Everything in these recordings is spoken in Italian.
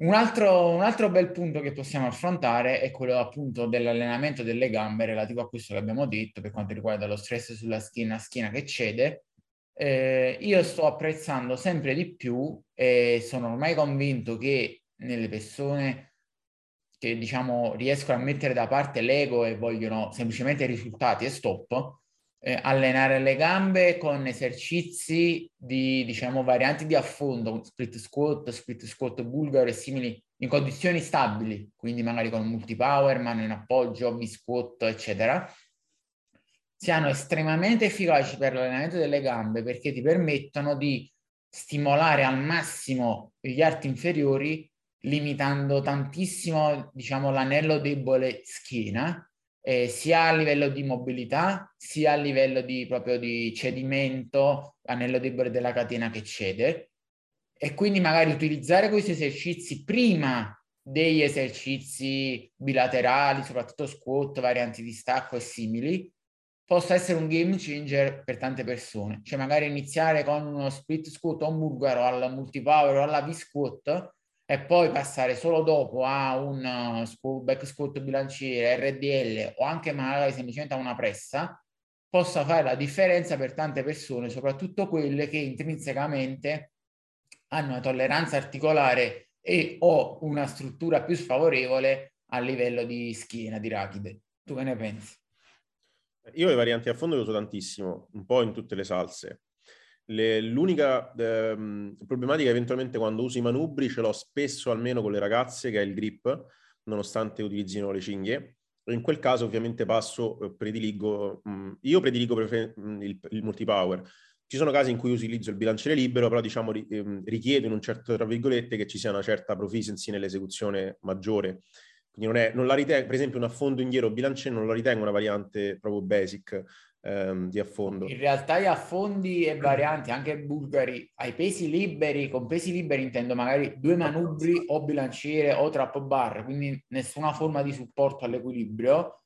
Un altro, un altro, bel punto che possiamo affrontare è quello appunto dell'allenamento delle gambe relativo a questo che abbiamo detto per quanto riguarda lo stress sulla schiena, schiena che cede. Eh, io sto apprezzando sempre di più e sono ormai convinto che nelle persone che diciamo riescono a mettere da parte l'ego e vogliono semplicemente risultati e stop, eh, allenare le gambe con esercizi di, diciamo, varianti di affondo, split squat, split squat bulgaro e simili, in condizioni stabili, quindi magari con multipower, mano in appoggio, squat, eccetera, siano estremamente efficaci per l'allenamento delle gambe perché ti permettono di stimolare al massimo gli arti inferiori limitando tantissimo, diciamo, l'anello debole schiena eh, sia a livello di mobilità, sia a livello di proprio di cedimento, anello debole della catena che cede. E quindi magari utilizzare questi esercizi prima degli esercizi bilaterali, soprattutto squat, varianti di stacco e simili, possa essere un game changer per tante persone. Cioè magari iniziare con uno split squat o un bulgaro al multipower o alla V-squat e poi passare solo dopo a un uh, back squat bilanciere, RDL o anche magari semplicemente a una pressa, possa fare la differenza per tante persone, soprattutto quelle che intrinsecamente hanno una tolleranza articolare e o una struttura più sfavorevole a livello di schiena, di rachide. Tu che ne pensi? Io le varianti a fondo le uso tantissimo, un po' in tutte le salse. Le, l'unica ehm, problematica eventualmente quando uso i manubri ce l'ho spesso almeno con le ragazze che è il grip, nonostante utilizzino le cinghie. In quel caso ovviamente passo, eh, prediligo, mh, mm, io prediligo prefer- mh, mm, il, il multipower. Ci sono casi in cui utilizzo il bilanciere libero, però diciamo ri, ehm, richiede in un certo, tra virgolette, che ci sia una certa proficiency nell'esecuzione maggiore. Quindi non, è, non la ritengo, per esempio un affondo indietro bilanciere non la ritengo una variante proprio basic, ehm, di affondo. In realtà gli affondi e varianti, anche bulgari, ai pesi liberi, con pesi liberi intendo magari due manubri o bilanciere o trap bar, quindi nessuna forma di supporto all'equilibrio.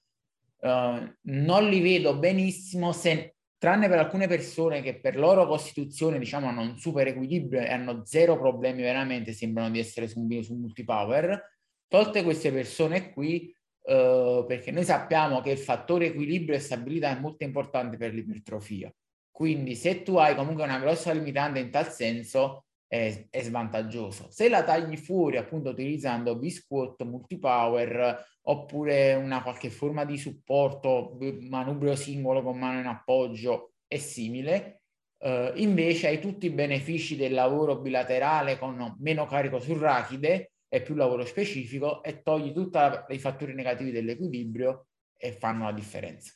Uh, non li vedo benissimo se tranne per alcune persone che per loro costituzione diciamo hanno un super equilibrio e hanno zero problemi veramente sembrano di essere su, su multipower tolte queste persone qui eh, perché noi sappiamo che il fattore equilibrio e stabilità è molto importante per l'ipertrofia. Quindi se tu hai comunque una grossa limitante in tal senso è, è svantaggioso. Se la tagli fuori appunto utilizzando B-squat, multipower oppure una qualche forma di supporto, manubrio singolo con mano in appoggio e simile, eh, invece hai tutti i benefici del lavoro bilaterale con meno carico sul rachide è più lavoro specifico e togli tutti i fattori negativi dell'equilibrio e fanno la differenza.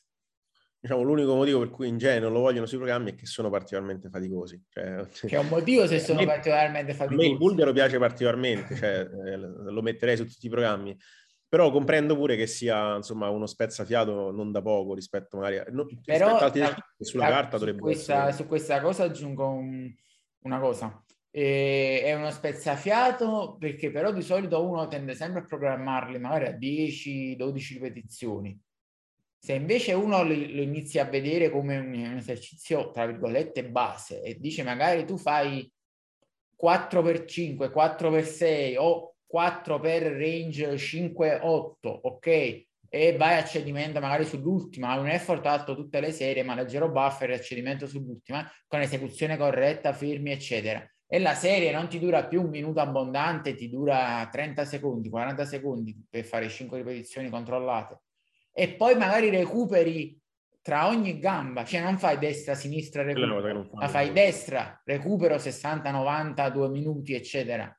Diciamo, l'unico motivo per cui in genere non lo vogliono sui programmi è che sono particolarmente faticosi. Cioè, C'è un motivo se sono me, particolarmente faticosi. A me il bulgaro piace particolarmente, cioè, eh, lo metterei su tutti i programmi, però comprendo pure che sia insomma uno spezzafiato non da poco rispetto magari a, no, però, rispetto altri sulla carta dovrebbe questa, essere... Su questa cosa aggiungo un, una cosa e è uno spezzafiato perché però di solito uno tende sempre a programmarli magari a 10-12 ripetizioni. Se invece uno lo, inizia a vedere come un, esercizio, tra virgolette, base e dice magari tu fai 4x5, 4x6 o 4 per range 5-8, ok? E vai a cedimento magari sull'ultima, un effort alto tutte le serie, ma leggero buffer e cedimento sull'ultima, con esecuzione corretta, fermi, eccetera e la serie non ti dura più un minuto abbondante, ti dura 30 secondi, 40 secondi per fare 5 ripetizioni controllate e poi magari recuperi tra ogni gamba, cioè non fai destra, sinistra, recupero, ma fai destra, recupero 60, 90, 2 minuti, eccetera,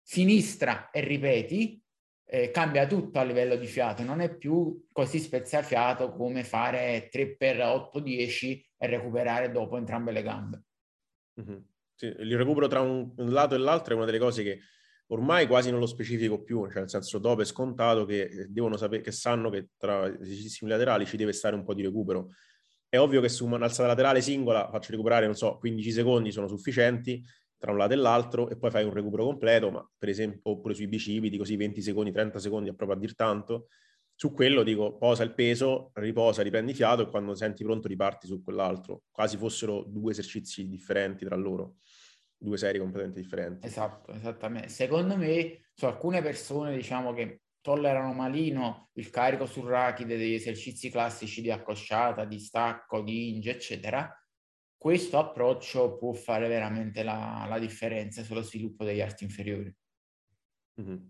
sinistra e ripeti, eh, cambia tutto a livello di fiato, non è più così spezzafiato come fare 3 per 8, 10 e recuperare dopo entrambe le gambe. Mm-hmm. Il recupero tra un, lato e l'altro è una delle cose che ormai quasi non lo specifico più, cioè nel senso dopo è scontato che eh, devono sapere, che sanno che tra esercizi laterali ci deve stare un po' di recupero. È ovvio che su un'alzata laterale singola faccio recuperare, non so, 15 secondi sono sufficienti tra un lato e l'altro e poi fai un recupero completo, ma per esempio oppure sui bicipiti così 20 secondi, 30 secondi è proprio a dir tanto. Su quello dico posa il peso, riposa, riprendi fiato e quando senti pronto riparti su quell'altro, quasi fossero due esercizi differenti tra loro. due serie completamente differenti. Esatto, esattamente. Secondo me, su alcune persone, diciamo che tollerano malino il carico sul rachide degli esercizi classici di accosciata, di stacco, di inge, eccetera, questo approccio può fare veramente la, la differenza sullo sviluppo degli arti inferiori. Mm-hmm.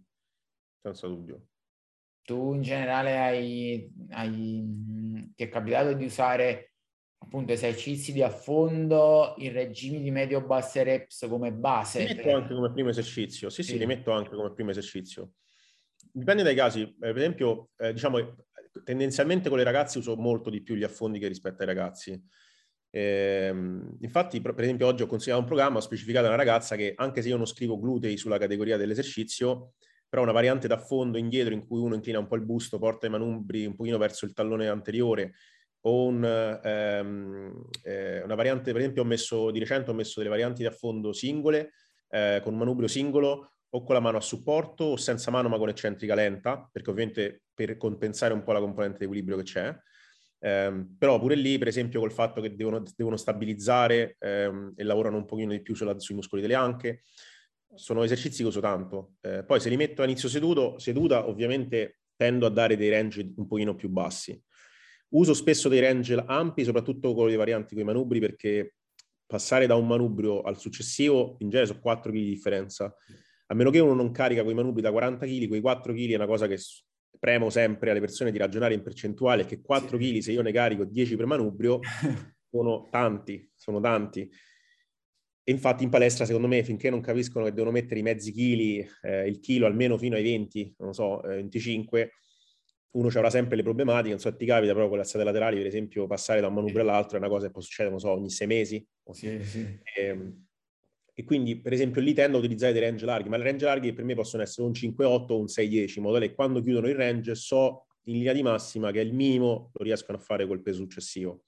Senza dubbio. Tu in generale hai, hai, ti è capitato di usare appunto esercizi di affondo in regimi di medio-basse reps come base? Li metto anche come primo esercizio, sì, sì, sì, li metto anche come primo esercizio. Dipende dai casi, eh, per esempio, eh, diciamo, tendenzialmente con le ragazze uso molto di più gli affondi che rispetto ai ragazzi. Eh, infatti, per esempio, oggi ho consigliato un programma, ho specificato a una ragazza che anche se io non scrivo glutei sulla categoria dell'esercizio, però una variante da fondo indietro in cui uno inclina un po' il busto, porta i manubri un pochino verso il tallone anteriore, o un, ehm, eh, una variante, per esempio, ho messo di recente ho messo delle varianti da fondo singole, eh, con un manubrio singolo, o con la mano a supporto o senza mano ma con eccentrica lenta, perché ovviamente per compensare un po' la componente di equilibrio che c'è. Um, però pure lì, per esempio, col fatto che devono, devono stabilizzare um, e lavorano un pochino di più sulla, sui muscoli delle anche, sono esercizi che uso tanto. Eh, poi se li metto a inizio seduto, seduta, ovviamente tendo a dare dei range un pochino più bassi. Uso spesso dei range ampi, soprattutto con le varianti con i manubri, perché passare da un manubrio al successivo in genere sono 4 kg di differenza. A meno che uno non carica quei manubri da 40 kg, quei 4 kg è una cosa che premo sempre alle persone di ragionare in percentuale, che 4 kg se io ne carico 10 per manubrio sono tanti, sono tanti. E infatti in palestra, secondo me, finché non capiscono che devono mettere i mezzi chili, eh, il chilo almeno fino ai 20, non so, eh, 25, uno avrà sempre le problematiche, non so, ti capita proprio con le alzate laterali, per esempio, passare da un manubrio all'altro è una cosa che può succedere, non so, ogni sei mesi. Sì, sì. E, ehm, e quindi, per esempio, lì tendo a utilizzare dei range larghi, ma le range larghi per me possono essere un 5-8 o un 6-10, in modo tale che quando chiudono il range so in linea di massima che è il minimo, lo riescono a fare col peso successivo.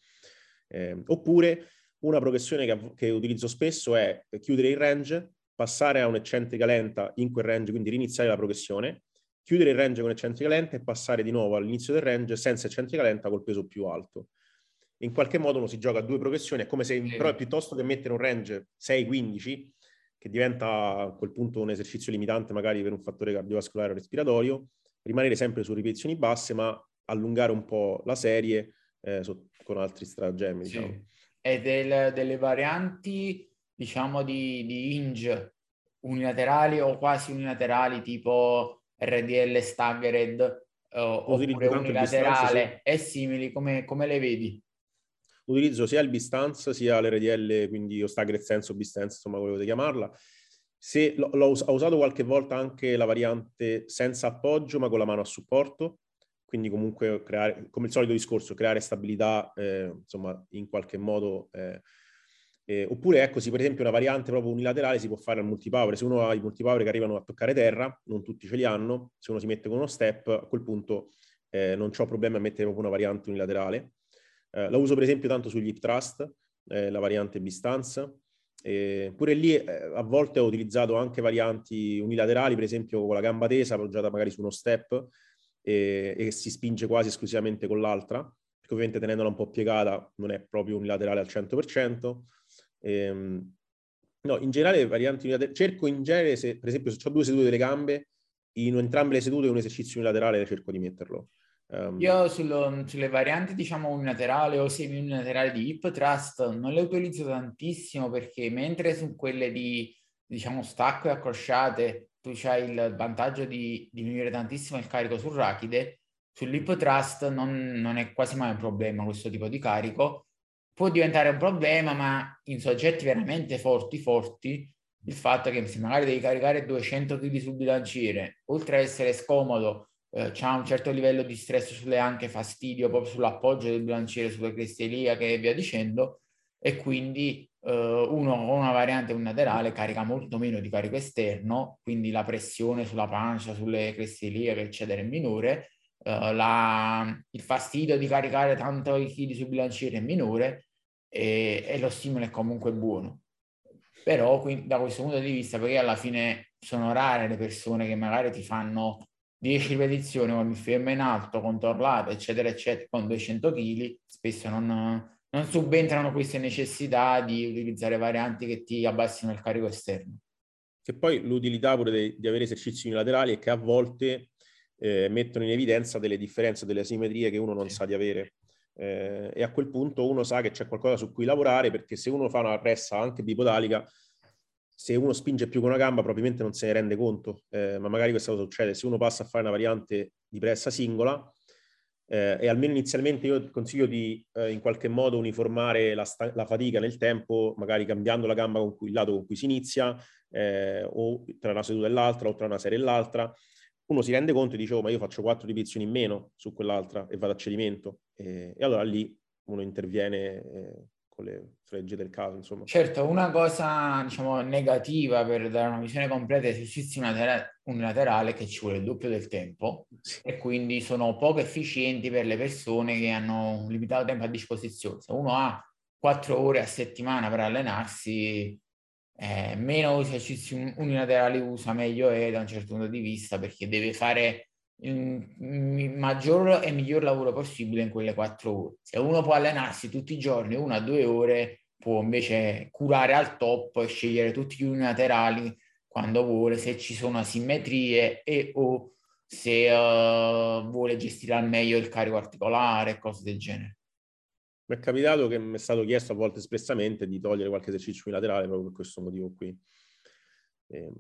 Eh, oppure una progressione che, che, utilizzo spesso è chiudere il range, passare a un'eccentrica lenta in quel range, quindi riniziare la progressione, chiudere il range con eccentrica lenta e passare di nuovo all'inizio del range senza eccentrica lenta col peso più alto in qualche modo uno si gioca a due progressioni, è come se però piuttosto che mettere un range 6-15, che diventa a quel punto un esercizio limitante magari per un fattore cardiovascolare o respiratorio, rimanere sempre su ripetizioni basse, ma allungare un po' la serie eh, con altri stratagemmi. Sì. E del, delle varianti, diciamo, di, di hinge unilaterali o quasi unilaterali, tipo RDL staggered, uh, oppure unilaterale e simili, come, come le vedi? utilizzo sia il Bistance sia l'RDL, quindi o Staggered Sense o Bistance, insomma, come volete chiamarla. Se l'ho, l'ho ho usato qualche volta anche la variante senza appoggio, ma con la mano a supporto, quindi comunque creare, come il solito discorso, creare stabilità, eh, insomma, in qualche modo. Eh, eh, oppure, ecco, sì, per esempio, una variante proprio unilaterale si può fare al multipower. Se uno ha i multipower che arrivano a toccare terra, non tutti ce li hanno, se uno si mette con uno step, a quel punto eh, non ho problemi a mettere proprio una variante unilaterale. Eh, la uso per esempio tanto sugli hip thrust, eh, la variante B-stance. Eh, pure lì eh, a volte ho utilizzato anche varianti unilaterali, per esempio con la gamba tesa appoggiata magari su uno step e si spinge quasi esclusivamente con l'altra, perché ovviamente tenendola un po' piegata non è proprio unilaterale al 100%. Ehm, no, in generale varianti unilaterali, cerco in genere, se, per esempio se ho due sedute delle gambe, in entrambe le sedute un esercizio unilaterale cerco di metterlo. Um, Io sullo, sulle varianti, diciamo, unilaterale o semi-unilaterale di hip thrust non le utilizzo tantissimo perché mentre su quelle di, diciamo, stacco e accrociate tu hai il vantaggio di diminuire tantissimo il carico sul rachide, sull'hip thrust non, non è quasi mai un problema questo tipo di carico. Può diventare un problema, ma in soggetti veramente forti, forti, il fatto che se magari devi caricare 200 kg sul bilanciere, oltre a essere scomodo, eh, c'è un certo livello di stress sulle anche, fastidio proprio sull'appoggio del bilanciere, sulle creste e via dicendo, e quindi uno con una variante unilaterale carica molto meno di carico esterno, quindi la pressione sulla pancia, sulle creste iliache, eccetera, è minore, eh, la, il fastidio di caricare tanto i chili sul bilanciere è minore e, e lo stimolo è comunque buono. Però quindi, da questo punto di vista, perché alla fine sono rare le persone che magari ti fanno 10 ripetizioni con il fermo in alto, contorlato, eccetera, eccetera, con 200 kg, spesso non, non subentrano queste necessità di utilizzare varianti che ti abbassino il carico esterno. Che poi l'utilità pure di, di avere esercizi unilaterali è che a volte eh, mettono in evidenza delle differenze, delle asimmetrie che uno non sa di avere. Eh, e a quel punto uno sa che c'è qualcosa su cui lavorare perché se uno fa una pressa anche bipodalica, se uno spinge più con una gamba probabilmente non se ne rende conto, eh, ma magari questa cosa succede. Se uno passa a fare una variante di pressa singola, eh, e almeno inizialmente io consiglio di eh, in qualche modo uniformare la, sta- la, fatica nel tempo, magari cambiando la gamba con cui, il lato con cui si inizia, eh, o tra una seduta e l'altra, o tra una serie e l'altra. Uno si rende conto e dice, oh, ma io faccio quattro ripetizioni in meno su quell'altra e vado a cedimento. e allora lì uno interviene eh, con le fregge del caso, insomma. Certo, una cosa, diciamo, negativa per dare una visione completa dei esercizi unilaterali è che ci vuole il doppio del tempo sì. e quindi sono poco efficienti per le persone che hanno un limitato tempo a disposizione. Se uno ha quattro ore a settimana per allenarsi, eh, meno esercizi unilaterali usa, meglio è da un certo punto di vista perché deve fare il maggior e miglior lavoro possibile in quelle quattro ore. Se uno può allenarsi tutti i giorni una o due ore, può invece curare al top e scegliere tutti gli unilaterali quando vuole, se ci sono asimmetrie e o se uh, vuole gestire al meglio il carico articolare cose del genere. Mi è capitato che mi è stato chiesto a volte espressamente di togliere qualche esercizio unilaterale proprio per questo motivo qui. Eh,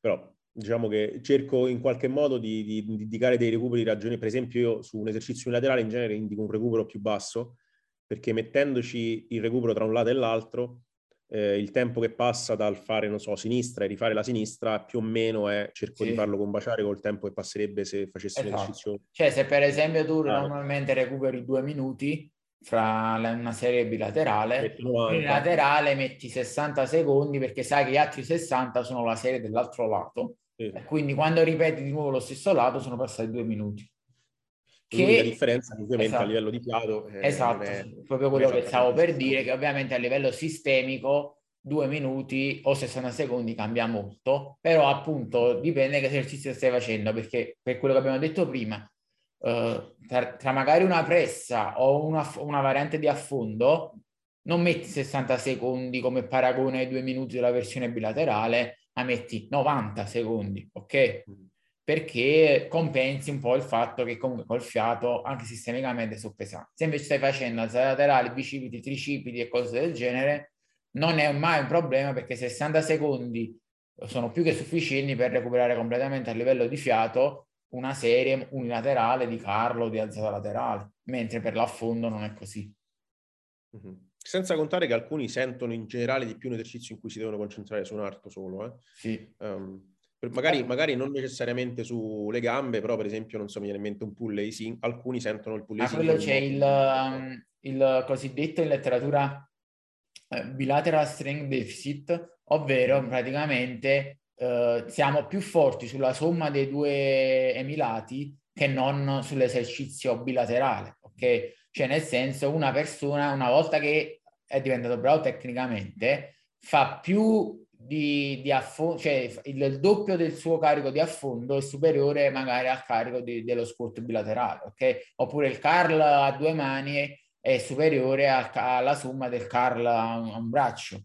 però diciamo che cerco in qualche modo di, di, di indicare dei recuperi di ragione. Per esempio, io su un esercizio unilaterale in genere indico un recupero più basso, perché mettendoci il recupero tra un lato e l'altro, eh, il tempo che passa dal fare, non so, sinistra e rifare la sinistra, più o meno è, cerco sì. di farlo combaciare col tempo che passerebbe se facessi esatto. l'esercizio. Cioè, se per esempio tu ah. normalmente recuperi due minuti fra una serie bilaterale, in laterale metti 60 secondi perché sai che gli altri 60 sono la serie dell'altro lato sì. quindi quando ripeti di nuovo lo stesso lato sono passati due minuti. Che... La differenza ovviamente esatto. a livello di fiato eh, esatto, è... proprio quello che stavo per dire, che ovviamente a livello sistemico due minuti o 60 secondi cambia molto, però appunto dipende che esercizio stai facendo, perché per quello che abbiamo detto prima, eh, tra, tra, magari una pressa o una, una variante di affondo, non metti 60 secondi come paragone ai due minuti della versione bilaterale, ma metti 90 secondi, ok? Mm. Perché compensi un po' il fatto che comunque col fiato anche sistemicamente sono pesanti. Se invece stai facendo alzate laterali, bicipiti, tricipiti e cose del genere, non è mai un problema perché 60 secondi sono più che sufficienti per recuperare completamente a livello di fiato una serie unilaterale di Carlo di alzata laterale, mentre per l'affondo non è così. Mm-hmm. Senza contare che alcuni sentono in generale di più un esercizio in cui si devono concentrare su un arto solo. Eh? Sì. Um, magari, magari, non necessariamente sulle gambe, però per esempio, non so, mi viene in mente un pull sing- alcuni sentono il pull ah, quello c'è il, um, il, cosiddetto in letteratura uh, bilateral strength deficit, ovvero mm. praticamente uh, siamo più forti sulla somma dei due emilati che non sull'esercizio bilaterale, ok? Cioè, nel senso, una persona, una volta che è diventato bravo tecnicamente, fa più di, di affondo, cioè il, il, doppio del suo carico di affondo è superiore magari al carico di, dello squat bilaterale, ok? Oppure il curl a due mani è superiore al, alla somma del curl a un, a un braccio.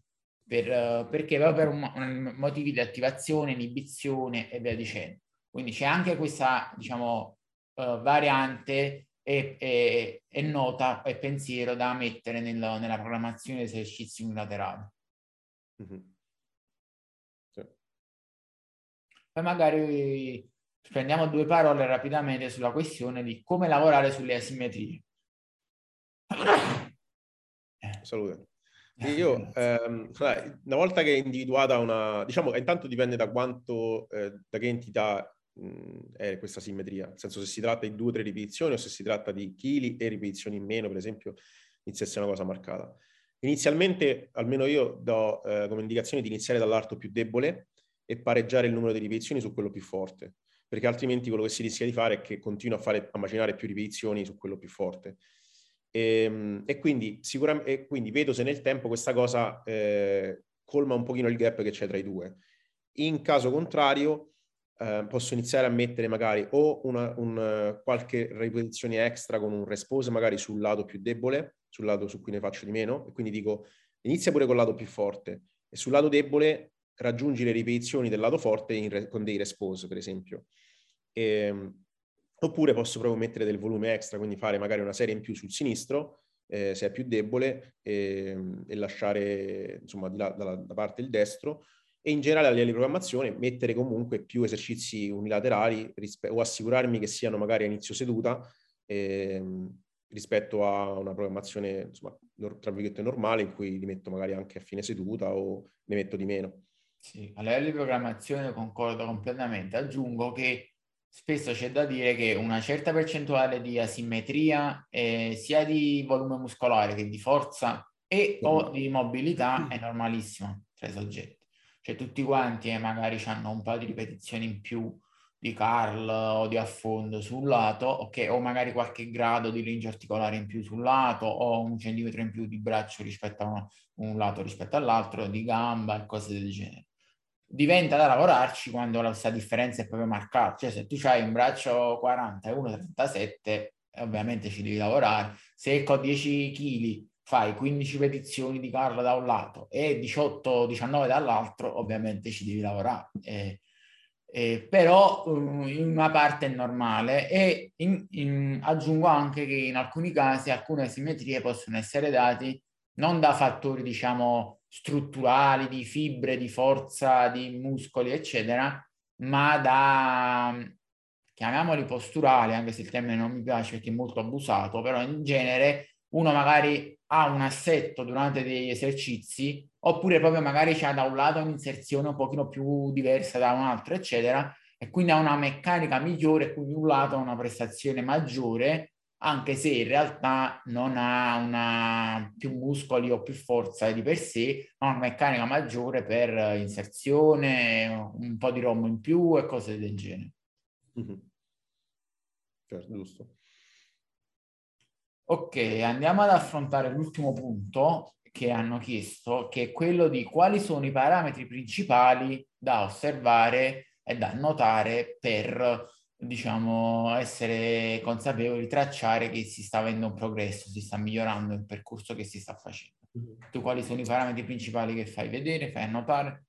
Per, perché proprio per un, un, motivi di attivazione, inibizione e via dicendo. Quindi c'è anche questa, diciamo, uh, variante e, e, e nota e pensiero da mettere nel, nella programmazione di esercizi unilaterali. Mm-hmm. Sì. Poi magari prendiamo due parole rapidamente sulla questione di come lavorare sulle asimmetrie. Salute. Io, ehm, una volta che è individuata una, diciamo, intanto dipende da quanto, eh, da che entità è questa simmetria, nel senso se si tratta di due o tre ripetizioni o se si tratta di chili e ripetizioni in meno, per esempio, inizia a essere una cosa marcata. Inizialmente, almeno io do eh, come indicazione di iniziare dall'arto più debole e pareggiare il numero di ripetizioni su quello più forte, perché altrimenti quello che si rischia di fare è che continuo a, fare, a macinare più ripetizioni su quello più forte. E, ehm, e, quindi, e quindi vedo se nel tempo questa cosa eh, colma un pochino il gap che c'è tra i due. In caso contrario, eh, posso iniziare a mettere magari o una, un, qualche ripetizione extra con un respose magari sul lato più debole, sul lato su cui ne faccio di meno, e quindi dico inizia pure col lato più forte e sul lato debole raggiungi le ripetizioni del lato forte re, con dei respose, per esempio. E, ehm, oppure posso proprio mettere del volume extra, quindi fare magari una serie in più sul sinistro, eh, se è più debole, e, ehm, e lasciare insomma là, dalla, da parte il destro. E in generale a livello di programmazione mettere comunque più esercizi unilaterali rispe- o assicurarmi che siano magari a inizio seduta eh, rispetto a una programmazione insomma, tra virgolette normale in cui li metto magari anche a fine seduta o ne metto di meno. Sì, a livello di programmazione concordo completamente. Aggiungo che spesso c'è da dire che una certa percentuale di asimmetria, eh, sia di volume muscolare che di forza e o di mobilità è normalissima tra i soggetti. Cioè tutti quanti eh, magari hanno un po' di ripetizioni in più di Carl o di affondo sul lato, ok, o magari qualche grado di range articolare in più sul lato o un centimetro in più di braccio rispetto a uno, un lato rispetto all'altro, di gamba e cose del genere diventa da lavorarci quando questa differenza è proprio marcata. Cioè, se tu hai un braccio 40 e uno 37, ovviamente ci devi lavorare. Se con 10 kg fai 15 petizioni di Carlo da un lato e 18-19 dall'altro, ovviamente ci devi lavorare. Eh, eh, però um, in una parte è normale e in, in, aggiungo anche che in alcuni casi alcune simmetrie possono essere date non da fattori, diciamo, strutturali, di fibre, di forza, di muscoli, eccetera, ma da, chiamiamoli posturali, anche se il termine non mi piace perché è molto abusato, però in genere uno magari ha un assetto durante degli esercizi, oppure proprio magari c'ha da un lato un'inserzione un pochino più diversa da un altro, eccetera, e quindi ha una meccanica migliore, quindi un lato ha una prestazione maggiore anche se in realtà non ha una, più muscoli o più forza di per sé, ma una meccanica maggiore per inserzione, un po' di rombo in più e cose del genere. Mm-hmm. Certo, giusto. Ok, andiamo ad affrontare l'ultimo punto che hanno chiesto, che è quello di quali sono i parametri principali da osservare e da notare per diciamo, essere consapevoli, tracciare che si sta avendo un progresso, si sta migliorando il percorso che si sta facendo. Mm-hmm. Tu quali sono i parametri principali che fai vedere, fai annotare?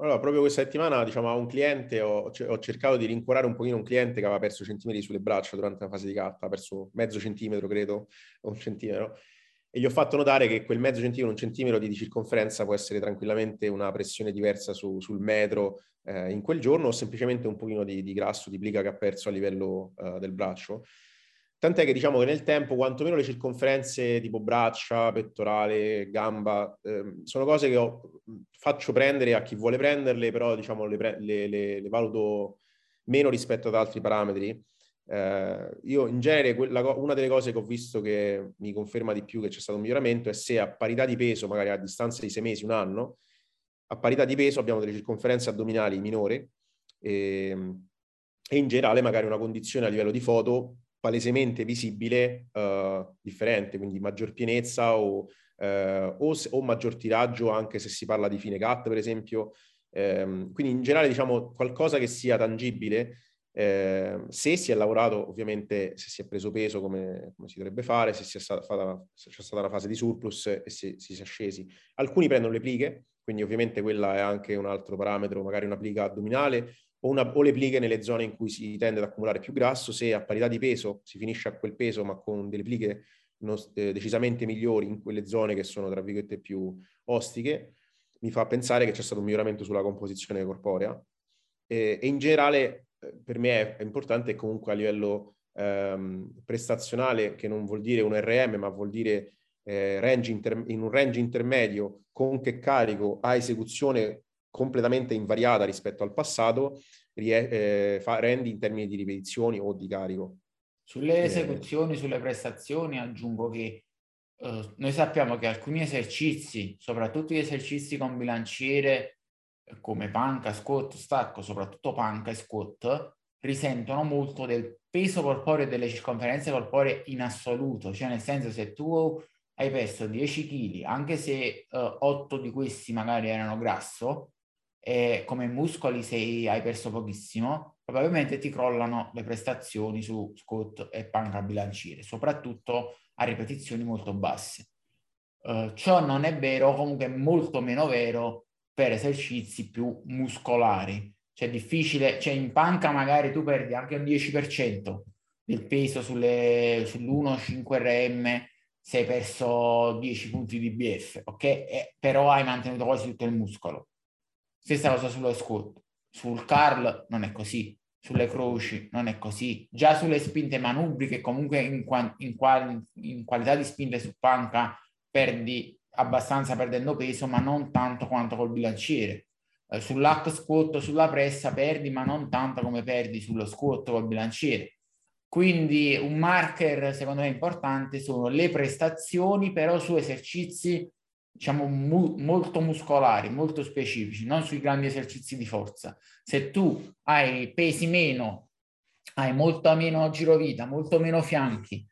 Allora, proprio questa settimana, diciamo, a un cliente ho, ho, cercato di rincuorare un pochino un cliente che aveva perso centimetri sulle braccia durante la fase di carta, ha perso mezzo centimetro, credo, un centimetro, e gli ho fatto notare che quel mezzo centimetro, un centimetro di, circonferenza può essere tranquillamente una pressione diversa su, sul metro eh, in quel giorno o semplicemente un pochino di, di, grasso, di plica che ha perso a livello uh, del braccio. Tant'è che diciamo che nel tempo, quantomeno le circonferenze tipo braccia, pettorale, gamba, eh, sono cose che ho, faccio prendere a chi vuole prenderle, però diciamo le, le, le, le valuto meno rispetto ad altri parametri. Eh, io in genere quella, una delle cose che ho visto che mi conferma di più che c'è stato un miglioramento è se a parità di peso, magari a distanza di sei mesi, un anno, a parità di peso abbiamo delle circonferenze addominali minori e, ehm, e in generale magari una condizione a livello di foto palesemente visibile uh, differente, quindi maggior pienezza o, uh, o, o, maggior tiraggio anche se si parla di fine cut per esempio. Um, quindi in generale diciamo qualcosa che sia tangibile eh, se si è lavorato, ovviamente, se si è preso peso come, come si dovrebbe fare, se, stata se c'è stata una fase di surplus e se, si è scesi. Alcuni prendono le pliche, quindi ovviamente quella è anche un altro parametro, magari una plica addominale o, una, o le pliche nelle zone in cui si tende ad accumulare più grasso, se a parità di peso si finisce a quel peso ma con delle pliche non, eh, decisamente migliori in quelle zone che sono tra virgolette più ostiche, mi fa pensare che c'è stato un miglioramento sulla composizione corporea. E, e in generale eh, per me è importante comunque a livello ehm, prestazionale, che non vuol dire un RM, ma vuol dire eh, range inter- in un range intermedio con che carico a esecuzione completamente invariata rispetto al passato, rie- eh, fa, rendi in termini di ripetizioni o di carico. Sulle eh. esecuzioni, sulle prestazioni, aggiungo che uh, noi sappiamo che alcuni esercizi, soprattutto gli esercizi con bilanciere come panca, squat, stacco, soprattutto panca e squat, risentono molto del peso corporeo e delle circonferenze corporee in assoluto, cioè nel senso se tu hai perso 10 kg, anche se eh, 8 di questi magari erano grasso, e come muscoli sei, hai perso pochissimo, probabilmente ti crollano le prestazioni su squat e panca bilanciere, soprattutto a ripetizioni molto basse. Uh, ciò non è vero, comunque è molto meno vero per esercizi più muscolari. Cioè è difficile, cioè in panca magari tu perdi anche un 10% del peso sulle, sull'1-5 RM se hai perso 10 punti di BF, ok? E, però hai mantenuto quasi tutto il muscolo. Stessa cosa sullo squat. Sul curl non è così, sulle croci non è così. Già sulle spinte manubri, comunque in, in, qual, in qualità di spinte su panca perdi abbastanza perdendo peso, ma non tanto quanto col bilanciere. Eh, sull'hack squat, sulla pressa perdi, ma non tanto come perdi sullo squat col bilanciere. Quindi un marker secondo me importante sono le prestazioni, però su esercizi diciamo mu- molto muscolari, molto specifici, non sui grandi esercizi di forza. Se tu hai pesi meno, hai molto meno girovita, molto meno fianchi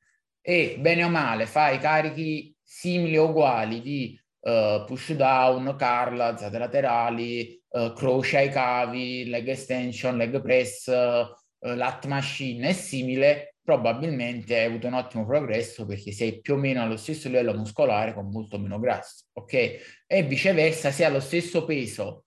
e bene o male fai carichi simili o uguali di uh, push down, curl, alzate laterali, uh, croce ai cavi, leg extension, leg press, uh, lat machine e simile, probabilmente hai avuto un ottimo progresso perché sei più o meno allo stesso livello muscolare con molto meno grasso, ok? E viceversa, se allo stesso peso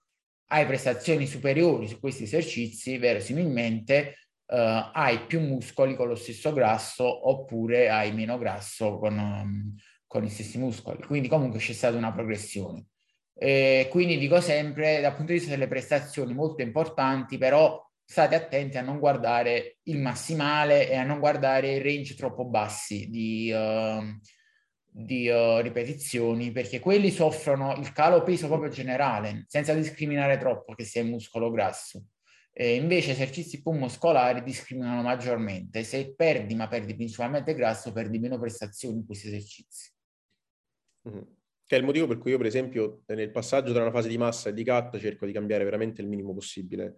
hai prestazioni superiori su questi esercizi, verosimilmente uh, hai più muscoli con lo stesso grasso oppure hai meno grasso con, um, con gli stessi muscoli. Quindi comunque c'è stata una progressione. E quindi dico sempre, dal punto di vista delle prestazioni molto importanti, però state attenti a non guardare il massimale e a non guardare i range troppo bassi di, uh, di uh, ripetizioni, perché quelli soffrono il calo peso proprio generale, senza discriminare troppo che sia muscolo grasso. E invece esercizi più muscolari discriminano maggiormente. Se perdi, ma perdi principalmente grasso, perdi meno prestazioni in questi esercizi. Mm-hmm. Che è il motivo per cui io, per esempio, nel passaggio tra una fase di massa e di cut cerco di cambiare veramente il minimo possibile.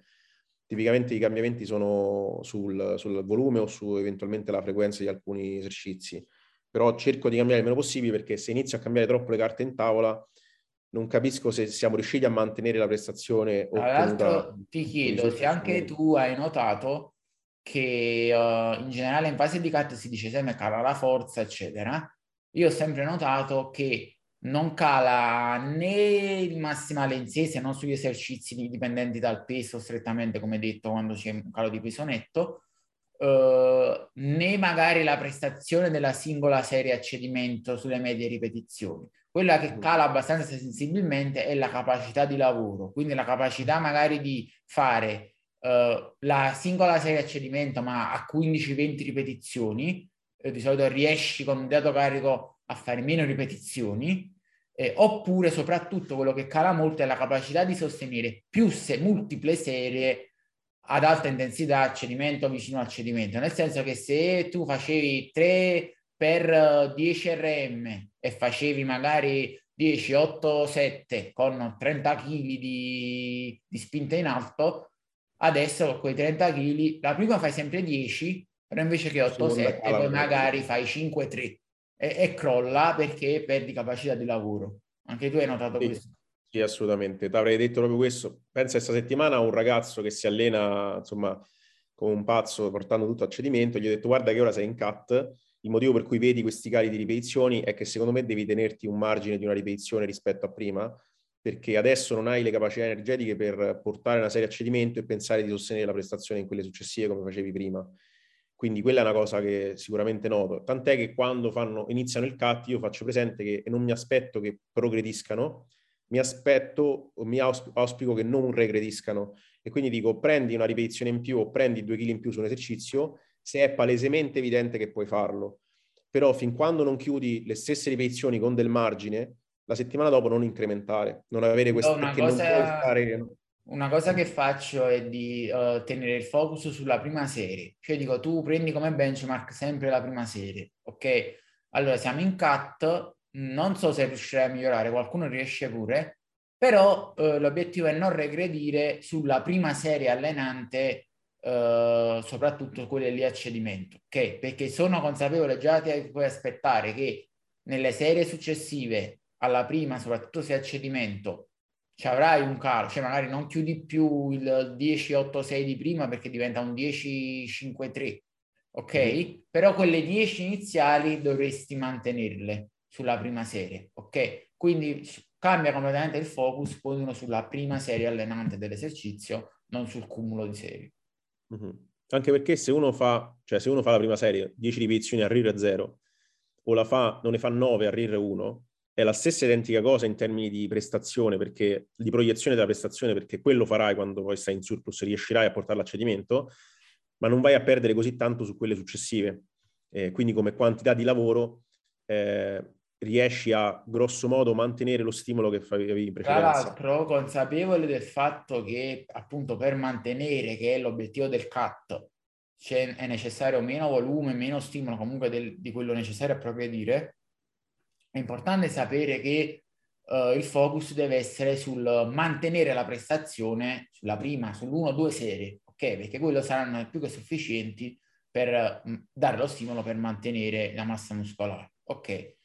Tipicamente i cambiamenti sono sul, sul volume o su eventualmente la frequenza di alcuni esercizi, però cerco di cambiare il meno possibile perché se inizio a cambiare troppo le carte in tavola non capisco se siamo riusciti a mantenere la prestazione. Tra l'altro ti chiedo se anche tu hai notato che uh, in generale in fase di cut si dice sempre cala la forza, eccetera. Io ho sempre notato che non cala né il massimale in sé, se non sugli esercizi dipendenti dal peso, strettamente come detto, quando c'è un calo di peso netto, eh, né magari la prestazione della singola serie a cedimento sulle medie ripetizioni. Quella che cala abbastanza sensibilmente è la capacità di lavoro, quindi la capacità magari di fare eh, la singola serie a cedimento ma a 15-20 ripetizioni, eh, di solito riesci con un dato carico a fare meno ripetizioni, eh, oppure soprattutto quello che cala molto è la capacità di sostenere più se, multiple serie ad alta intensità a cedimento vicino al cedimento, nel senso che se tu facevi 3 per 10 RM e facevi magari 10, 8, 7 con 30 kg di, di spinta in alto, adesso con quei 30 kg la prima fai sempre 10, però invece che 8, 7 poi magari fai 5, 3 e, e crolla perché perdi capacità di lavoro. Anche tu hai notato sì, questo? Sì, assolutamente. Ti avrei detto proprio questo. Pensa questa settimana a un ragazzo che si allena, insomma, come un pazzo, portando tutto a cedimento. Gli ho detto, guarda che ora sei in cut. Il motivo per cui vedi questi cali di ripetizioni è che secondo me devi tenerti un margine di una ripetizione rispetto a prima, perché adesso non hai le capacità energetiche per portare una serie a cedimento e pensare di sostenere la prestazione in quelle successive come facevi prima. Quindi quella è una cosa che sicuramente noto. Tant'è che quando fanno, iniziano il cut io faccio presente che non mi aspetto che progrediscano, mi aspetto, mi auspico che non regrediscano. E quindi dico prendi una ripetizione in più o prendi due kg in più su un esercizio se è palesemente evidente che puoi farlo. Però fin quando non chiudi le stesse ripetizioni con del margine, la settimana dopo non incrementare, non avere questo... No, perché cosa... non puoi fare una cosa che faccio è di uh, tenere il focus sulla prima serie, cioè dico tu prendi come benchmark sempre la prima serie, ok? Allora siamo in cut, non so se riuscirai a migliorare, qualcuno riesce pure, però uh, l'obiettivo è non regredire sulla prima serie allenante, uh, soprattutto quelle lì a cedimento, ok? Perché sono consapevole già che puoi aspettare che nelle serie successive alla prima, soprattutto se a cedimento, ci avrai un calo, cioè magari non chiudi più il 10-8-6 di prima perché diventa un 10-5-3, ok? Mm. Però quelle 10 iniziali dovresti mantenerle sulla prima serie, ok? Quindi cambia completamente il focus, poi uno sulla prima serie allenante dell'esercizio, non sul cumulo di serie. Mm-hmm. Anche perché se uno fa, cioè se uno fa la prima serie, 10 ripetizioni a RIR 0, o la fa, non ne fa 9 a RIR 1, è la stessa identica cosa in termini di prestazione, perché, di proiezione della prestazione, perché quello farai quando poi stai in surplus, riuscirai a portarla a cedimento, ma non vai a perdere così tanto su quelle successive. Eh, quindi come quantità di lavoro eh, riesci a grosso modo mantenere lo stimolo che avevi in precedenza. Tra l'altro, consapevole del fatto che appunto per mantenere, che è l'obiettivo del cioè è necessario meno volume, meno stimolo comunque del, di quello necessario a proprio dire, è importante sapere che uh, il focus deve essere sul mantenere la prestazione sulla prima, sull'uno o due serie, ok? Perché quello saranno più che sufficienti per mh, dare lo stimolo per mantenere la massa muscolare, ok?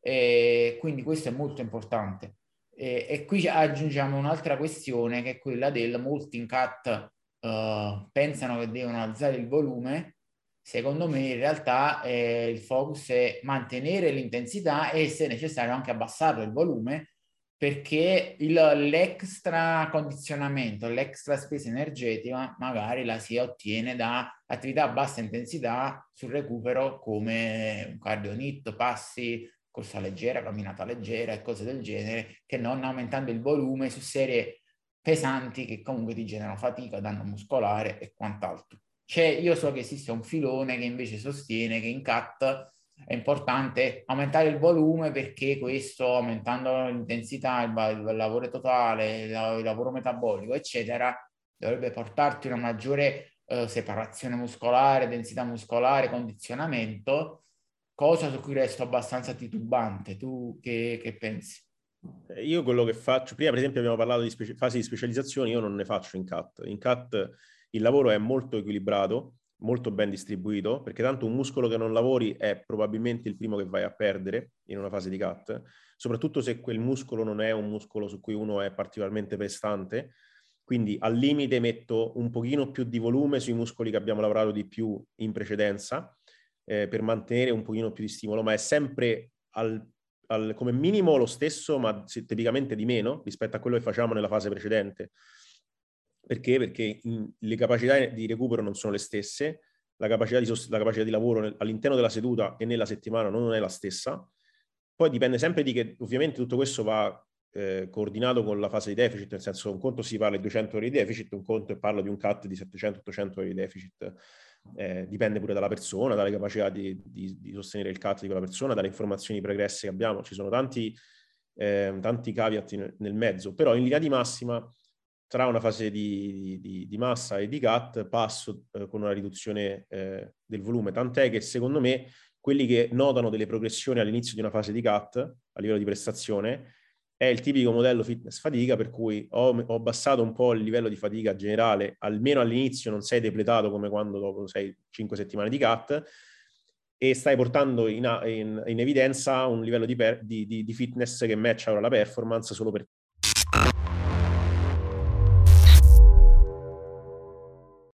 E quindi questo è molto importante. E, e qui aggiungiamo un'altra questione che è quella del molti in cut uh, pensano che devono alzare il volume secondo me in realtà eh, il focus è mantenere l'intensità e se necessario anche abbassarlo il volume perché il, l'extra condizionamento, l'extra spesa energetica magari la si ottiene da attività a bassa intensità sul recupero come un cardio NIT, passi, corsa leggera, camminata leggera e cose del genere, che non aumentando il volume su serie pesanti che comunque ti generano fatica, danno muscolare e quant'altro. C'è, io so che esiste un filone che invece sostiene che in CAT è importante aumentare il volume perché questo, aumentando l'intensità, il, il lavoro totale, il, il, lavoro metabolico, eccetera, dovrebbe portarti una maggiore eh, separazione muscolare, densità muscolare, condizionamento, cosa su cui resto abbastanza titubante. Tu che, che pensi? Io quello che faccio, prima per esempio abbiamo parlato di speci- fasi di specializzazione, io non ne faccio in CAT. In CAT il lavoro è molto equilibrato, molto ben distribuito, perché tanto un muscolo che non lavori è probabilmente il primo che vai a perdere in una fase di cut, soprattutto se quel muscolo non è un muscolo su cui uno è particolarmente prestante. Quindi al limite metto un pochino più di volume sui muscoli che abbiamo lavorato di più in precedenza eh, per mantenere un pochino più di stimolo, ma è sempre al, al, come minimo lo stesso, ma tipicamente di meno rispetto a quello che facciamo nella fase precedente. Perché? Perché le capacità di recupero non sono le stesse, la capacità di, sost- la capacità di lavoro all'interno della seduta e nella settimana non è la stessa. Poi dipende sempre di che, ovviamente tutto questo va eh, coordinato con la fase di deficit, nel senso un conto si parla di 200 ore di deficit, un conto e parla di un cut di 700-800 ore di deficit. Eh, dipende pure dalla persona, dalle capacità di, di, di, sostenere il cut di quella persona, dalle informazioni pregresse che abbiamo. Ci sono tanti, eh, tanti caveat nel mezzo, però in linea di massima tra una fase di, di, di massa e di cut passo eh, con una riduzione eh, del volume, tant'è che secondo me quelli che notano delle progressioni all'inizio di una fase di cut a livello di prestazione è il tipico modello fitness fatica per cui ho, ho abbassato un po' il livello di fatica generale, almeno all'inizio non sei depletato come quando dopo sei 5 settimane di cut e stai portando in, in, in evidenza un livello di, per, di, di, di, fitness che matcha ora la performance solo per